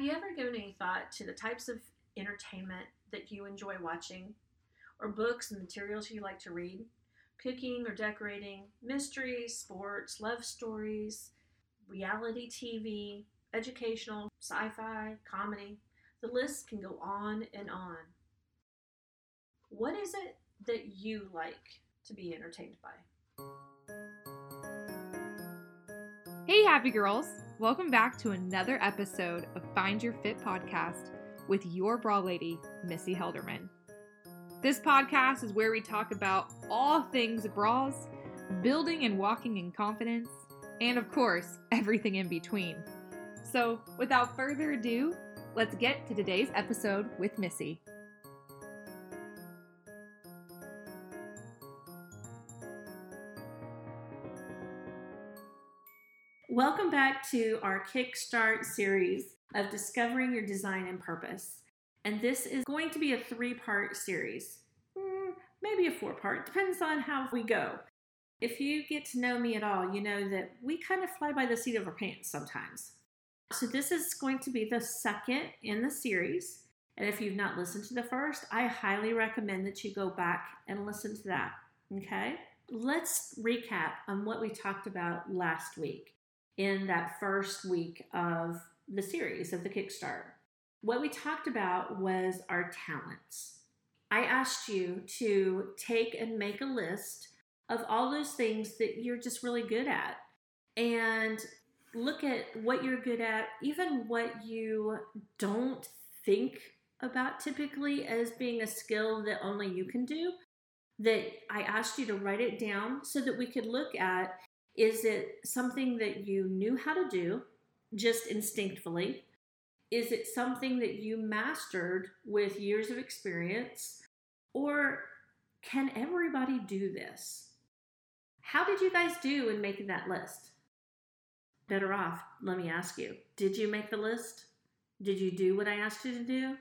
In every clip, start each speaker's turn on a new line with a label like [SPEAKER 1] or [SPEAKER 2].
[SPEAKER 1] Have you ever given any thought to the types of entertainment that you enjoy watching, or books and materials you like to read? Cooking or decorating, mysteries, sports, love stories, reality TV, educational, sci fi, comedy. The list can go on and on. What is it that you like to be entertained by?
[SPEAKER 2] Hey, happy girls! Welcome back to another episode of Find Your Fit podcast with your bra lady, Missy Helderman. This podcast is where we talk about all things bras, building and walking in confidence, and of course, everything in between. So, without further ado, let's get to today's episode with Missy.
[SPEAKER 1] Welcome back to our Kickstart series of Discovering Your Design and Purpose. And this is going to be a three part series, mm, maybe a four part, depends on how we go. If you get to know me at all, you know that we kind of fly by the seat of our pants sometimes. So, this is going to be the second in the series. And if you've not listened to the first, I highly recommend that you go back and listen to that. Okay? Let's recap on what we talked about last week in that first week of the series of the Kickstart. What we talked about was our talents. I asked you to take and make a list of all those things that you're just really good at and look at what you're good at, even what you don't think about typically as being a skill that only you can do. That I asked you to write it down so that we could look at is it something that you knew how to do just instinctively? Is it something that you mastered with years of experience? Or can everybody do this? How did you guys do in making that list? Better off, let me ask you. Did you make the list? Did you do what I asked you to do?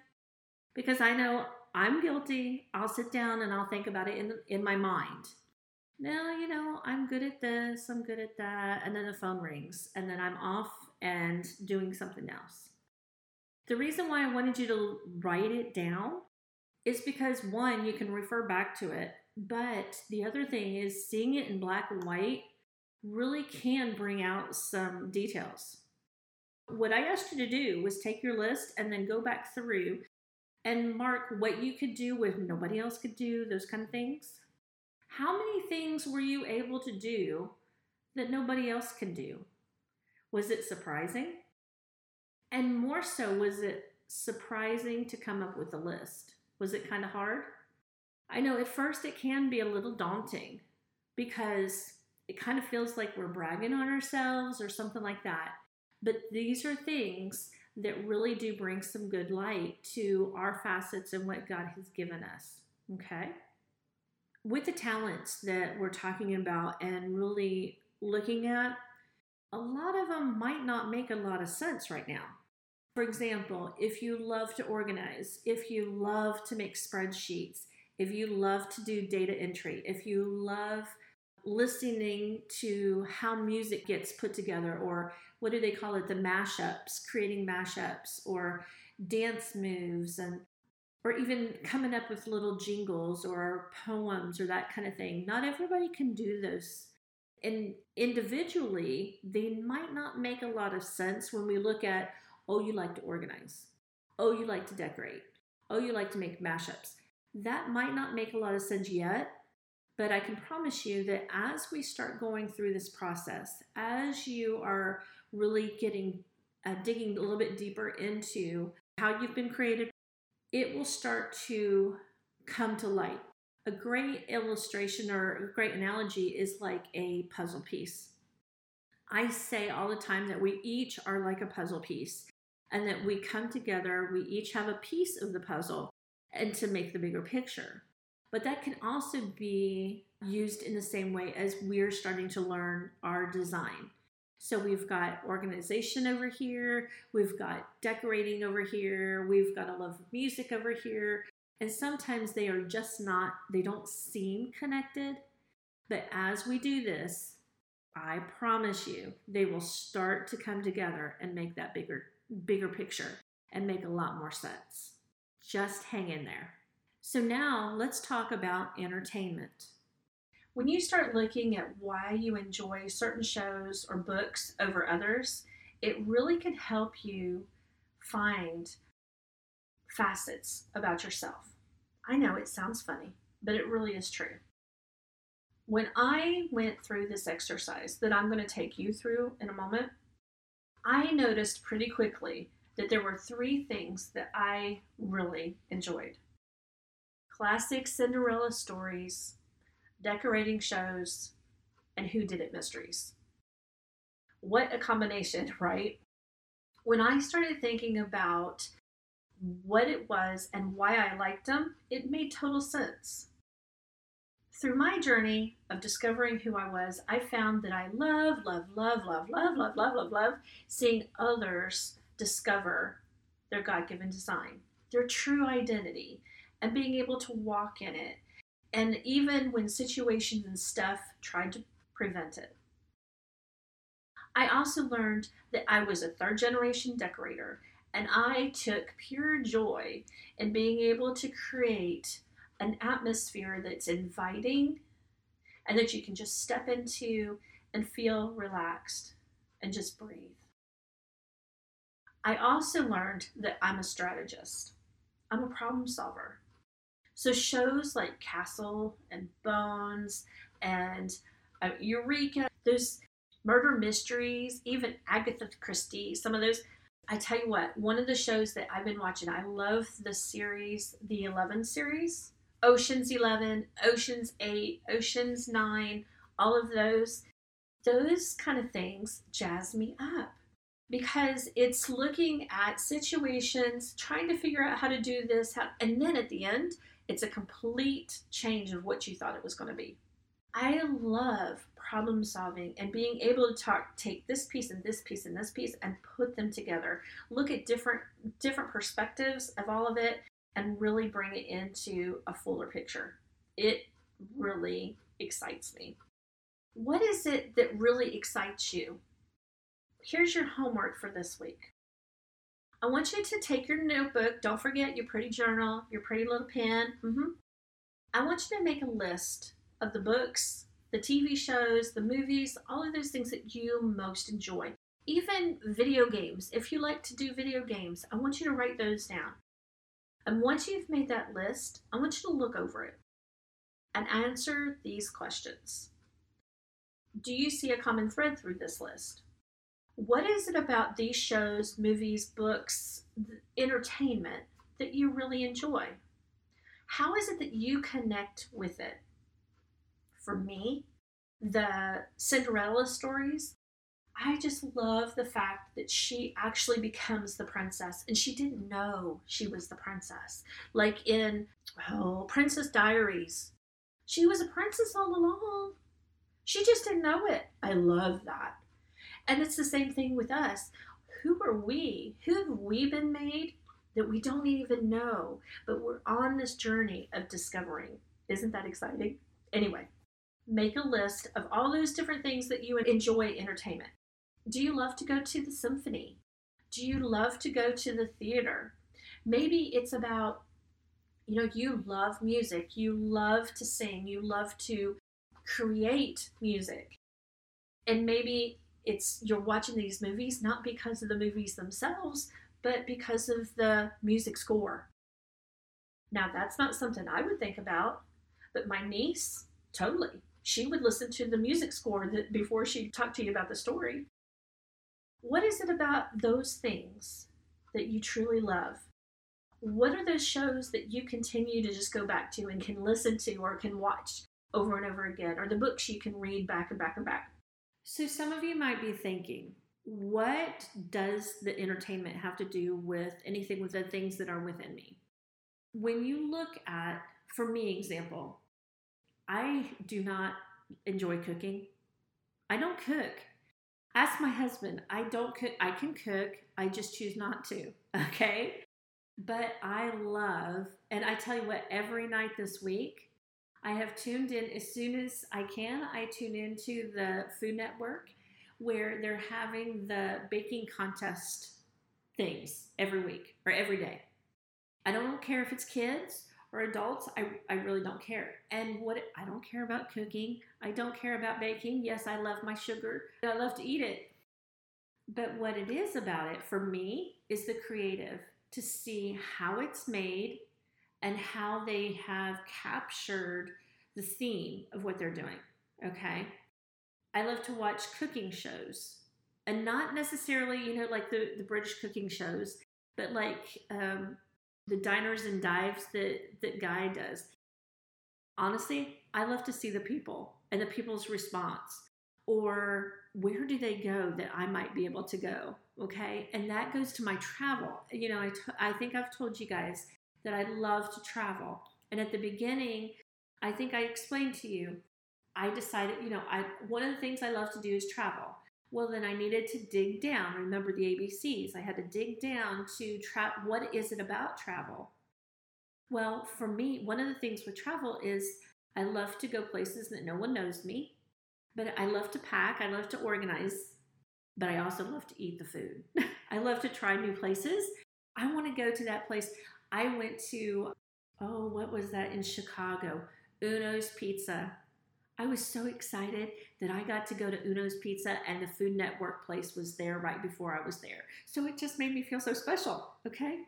[SPEAKER 1] Because I know I'm guilty. I'll sit down and I'll think about it in, in my mind no, you know, I'm good at this, I'm good at that. And then the phone rings, and then I'm off and doing something else. The reason why I wanted you to write it down is because one, you can refer back to it, but the other thing is seeing it in black and white really can bring out some details. What I asked you to do was take your list and then go back through and mark what you could do with nobody else could do, those kind of things how many things were you able to do that nobody else can do? Was it surprising? And more so, was it surprising to come up with a list? Was it kind of hard? I know at first it can be a little daunting because it kind of feels like we're bragging on ourselves or something like that. But these are things that really do bring some good light to our facets and what God has given us. Okay? With the talents that we're talking about and really looking at, a lot of them might not make a lot of sense right now. For example, if you love to organize, if you love to make spreadsheets, if you love to do data entry, if you love listening to how music gets put together, or what do they call it, the mashups, creating mashups, or dance moves, and or even coming up with little jingles or poems or that kind of thing. Not everybody can do those. And individually, they might not make a lot of sense when we look at, oh, you like to organize. Oh, you like to decorate. Oh, you like to make mashups. That might not make a lot of sense yet, but I can promise you that as we start going through this process, as you are really getting uh, digging a little bit deeper into how you've been created, it will start to come to light. A great illustration or a great analogy is like a puzzle piece. I say all the time that we each are like a puzzle piece and that we come together, we each have a piece of the puzzle and to make the bigger picture. But that can also be used in the same way as we're starting to learn our design. So we've got organization over here, we've got decorating over here, we've got a love of music over here. And sometimes they are just not, they don't seem connected. But as we do this, I promise you, they will start to come together and make that bigger bigger picture. and make a lot more sense. Just hang in there. So, now let's talk about entertainment. When you start looking at why you enjoy certain shows or books over others, it really can help you find facets about yourself. I know it sounds funny, but it really is true. When I went through this exercise that I'm going to take you through in a moment, I noticed pretty quickly that there were three things that I really enjoyed classic Cinderella stories, decorating shows, and who did it mysteries. What a combination, right? When I started thinking about what it was and why I liked them, it made total sense. Through my journey of discovering who I was, I found that I love, love, love, love, love, love, love, love, love seeing others discover their God given design, their true identity, and being able to walk in it. And even when situations and stuff tried to prevent it. I also learned that I was a third generation decorator and I took pure joy in being able to create an atmosphere that's inviting and that you can just step into and feel relaxed and just breathe. I also learned that I'm a strategist, I'm a problem solver. So, shows like Castle and Bones and uh, Eureka, those murder mysteries, even Agatha Christie, some of those I tell you what, one of the shows that I've been watching, I love the series, the 11 series. Ocean's 11, Ocean's 8, Ocean's 9, all of those. Those kind of things jazz me up because it's looking at situations, trying to figure out how to do this, how, and then at the end, it's a complete change of what you thought it was going to be. I love problem solving and being able to talk take this piece and this piece and this piece and put them together look at different different perspectives of all of it and really bring it into a fuller picture. It really excites me. What is it that really excites you? Here's your homework for this week i want you to take your notebook don't forget your pretty journal your pretty little pen mm-hmm. i want you to make a list of the books the TV shows, the movies, all of those things that you most enjoy. Even video games. If you like to do video games, I want you to write those down. And once you've made that list, I want you to look over it and answer these questions. Do you see a common thread through this list? What is it about these shows, movies, books, entertainment that you really enjoy? How is it that you connect with it? for me, the Cinderella stories, I just love the fact that she actually becomes the princess and she didn't know she was the princess. Like in, oh, Princess Diaries, she was a princess all along. She just didn't know it. I love that. And it's the same thing with us. Who are we? Who have we been made that we don't even know? But we're on this journey of discovering. Isn't that exciting? Anyway, make a list of all those different things that you enjoy entertainment. Do you love to go to the symphony? Do you love to go to the theater? Maybe it's about, you know, you love music, you love to sing, you love to create music. And maybe it's you're watching these movies not because of the movies themselves, but because of the music score. Now, that's not something I would think about, but my niece, totally she would listen to the music score that before she talked to you about the story. What is it about those things that you truly love? What are those shows that you continue to just go back to and can listen to or can watch over and over again, or the books you can read back and back and back? So, some of you might be thinking, what does the entertainment have to do with anything with the things that are within me? When you look at, for me, example, I do not enjoy cooking. I don't cook. Ask my husband. I don't cook. I can cook. I just choose not to. Okay. But I love, and I tell you what, every night this week, I have tuned in as soon as I can. I tune into the Food Network where they're having the baking contest things every week or every day. I don't care if it's kids or adults. I, I really don't care. And what I don't care about cooking. I don't care about baking. Yes, I love my sugar. I love to eat it. But what it is about it for me is the creative to see how it's made and how they have captured the theme of what they're doing. Okay. I love to watch cooking shows and not necessarily, you know, like the, the British cooking shows, but like um, the diners and dives that, that Guy does. Honestly, I love to see the people and the people's response or where do they go that I might be able to go? Okay. And that goes to my travel. You know, I, t- I think I've told you guys that I love to travel. And at the beginning, I think I explained to you, I decided, you know, I one of the things I love to do is travel. Well, then I needed to dig down. Remember the ABCs. I had to dig down to track what is it about travel? Well, for me, one of the things with travel is I love to go places that no one knows me, but I love to pack, I love to organize, but I also love to eat the food. I love to try new places. I want to go to that place. I went to, oh, what was that in Chicago? Uno's Pizza. I was so excited that I got to go to Uno's Pizza and the Food Network place was there right before I was there. So it just made me feel so special, okay?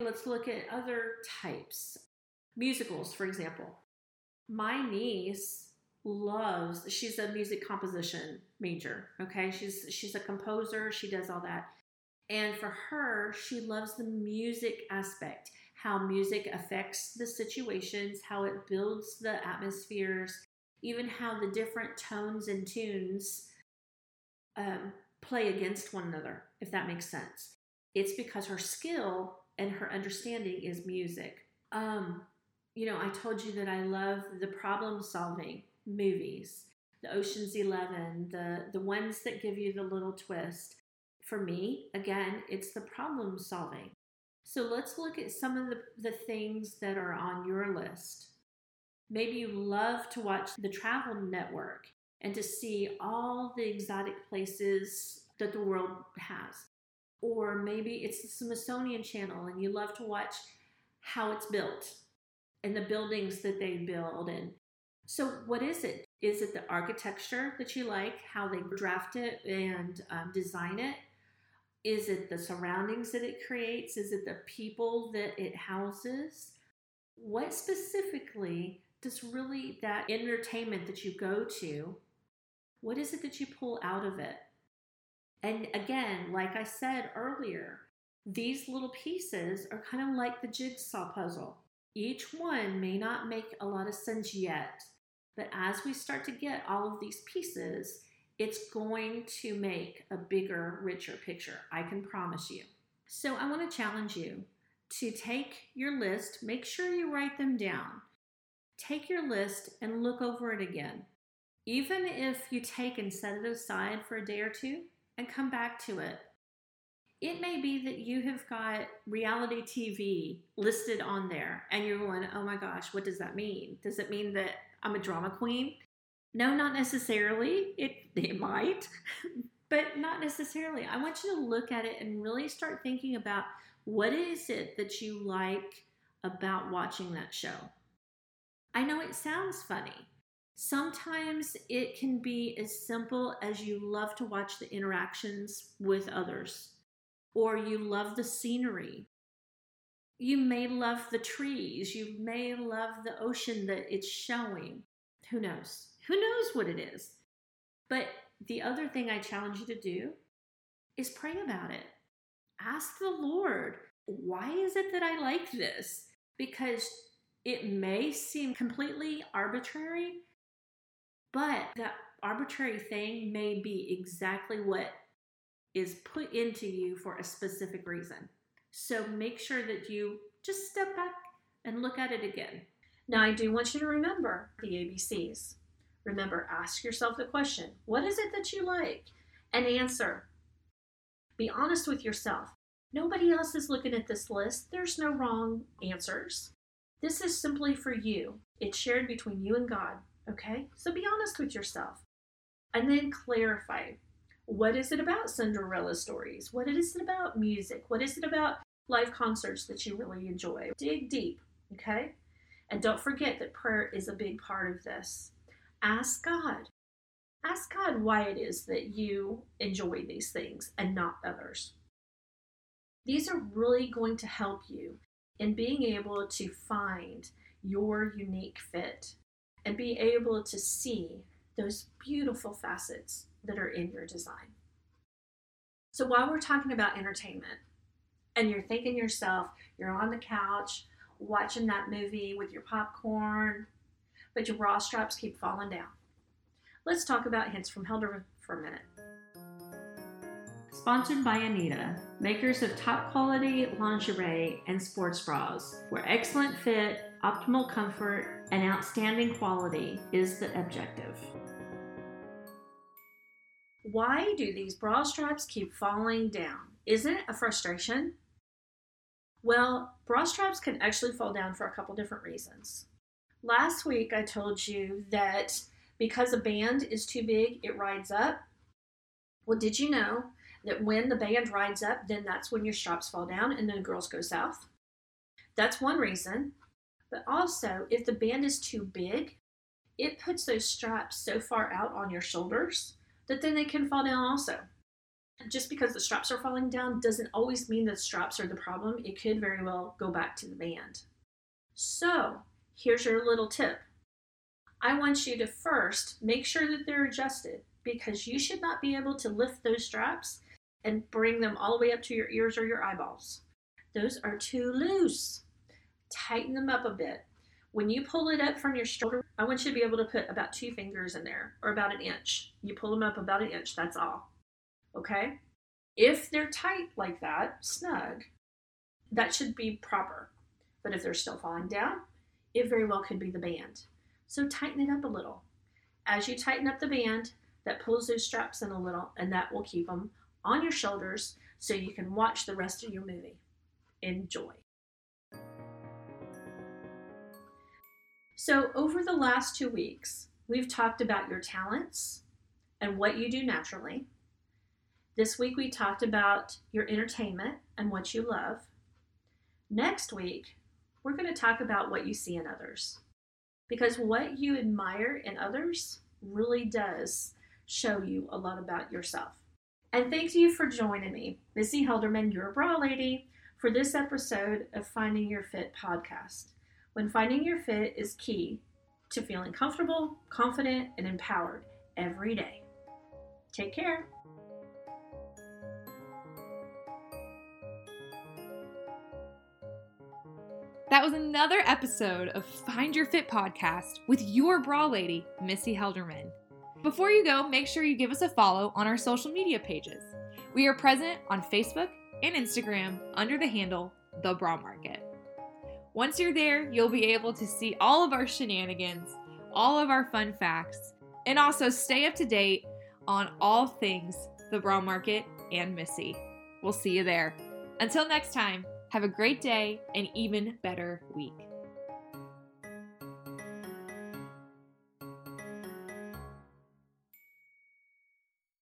[SPEAKER 1] Let's look at other types. Musicals, for example. My niece loves, she's a music composition major, okay? She's she's a composer, she does all that. And for her, she loves the music aspect, how music affects the situations, how it builds the atmospheres, even how the different tones and tunes um, play against one another, if that makes sense. It's because her skill and her understanding is music. Um, you know, I told you that I love the problem solving movies, the Ocean's Eleven, the the ones that give you the little twist. For me, again, it's the problem solving. So let's look at some of the, the things that are on your list. Maybe you love to watch the Travel Network and to see all the exotic places that the world has. Or maybe it's the Smithsonian Channel and you love to watch how it's built and the buildings that they build. And so, what is it? Is it the architecture that you like, how they draft it and um, design it? Is it the surroundings that it creates? Is it the people that it houses? What specifically does really that entertainment that you go to, what is it that you pull out of it? And again, like I said earlier, these little pieces are kind of like the jigsaw puzzle. Each one may not make a lot of sense yet, but as we start to get all of these pieces, it's going to make a bigger, richer picture. I can promise you. So I want to challenge you to take your list, make sure you write them down take your list and look over it again. Even if you take and set it aside for a day or two and come back to it, it may be that you have got reality TV listed on there and you're going, oh my gosh, what does that mean? Does it mean that I'm a drama queen? No, not necessarily. It, it might, but not necessarily. I want you to look at it and really start thinking about what is it that you like about watching that show? I know it sounds funny. Sometimes it can be as simple as you love to watch the interactions with others, or you love the scenery. You may love the trees. You may love the ocean that it's showing. Who knows? Who knows what it is? But the other thing I challenge you to do is pray about it. Ask the Lord, why is it that I like this? Because it may seem completely arbitrary, but that arbitrary thing may be exactly what is put into you for a specific reason. So make sure that you just step back and look at it again. Now, I do want you to remember the ABCs. Remember, ask yourself the question what is it that you like? And answer. Be honest with yourself. Nobody else is looking at this list. There's no wrong answers. This is simply for you. It's shared between you and God, okay? So be honest with yourself. And then clarify. What is it about Cinderella stories? What is it about music? What is it about live concerts that you really enjoy? Dig deep, okay? And don't forget that prayer is a big part of this. Ask God. Ask God why it is that you enjoy these things and not others. These are really going to help you in being able to find your unique fit and be able to see those beautiful facets that are in your design. So while we're talking about entertainment and you're thinking yourself, you're on the couch watching that movie with your popcorn, but your bra straps keep falling down. Let's talk about hints from Helder for a minute. Sponsored by Anita, makers of top quality lingerie and sports bras, where excellent fit, optimal comfort, and outstanding quality is the objective. Why do these bra straps keep falling down? Isn't it a frustration? Well, bra straps can actually fall down for a couple different reasons. Last week I told you that because a band is too big, it rides up. Well, did you know that when the band rides up, then that's when your straps fall down and then girls go south? That's one reason. But also, if the band is too big, it puts those straps so far out on your shoulders that then they can fall down also. Just because the straps are falling down doesn't always mean that straps are the problem. It could very well go back to the band. So, here's your little tip. I want you to first make sure that they're adjusted because you should not be able to lift those straps and bring them all the way up to your ears or your eyeballs. Those are too loose. Tighten them up a bit. When you pull it up from your shoulder, I want you to be able to put about two fingers in there or about an inch. You pull them up about an inch, that's all. Okay? If they're tight like that, snug, that should be proper. But if they're still falling down, it very well could be the band. So tighten it up a little. As you tighten up the band, that pulls those straps in a little, and that will keep them on your shoulders so you can watch the rest of your movie. Enjoy. So, over the last two weeks, we've talked about your talents and what you do naturally. This week, we talked about your entertainment and what you love. Next week, we're going to talk about what you see in others. Because what you admire in others really does show you a lot about yourself. And thank you for joining me, Missy Helderman, your bra lady, for this episode of Finding Your Fit podcast. When finding your fit is key to feeling comfortable, confident, and empowered every day. Take care.
[SPEAKER 2] That was another episode of Find Your Fit podcast with your bra lady, Missy Helderman. Before you go, make sure you give us a follow on our social media pages. We are present on Facebook and Instagram under the handle The Bra Market. Once you're there, you'll be able to see all of our shenanigans, all of our fun facts, and also stay up to date on all things the Bra Market and Missy. We'll see you there. Until next time, have a great day and even better week.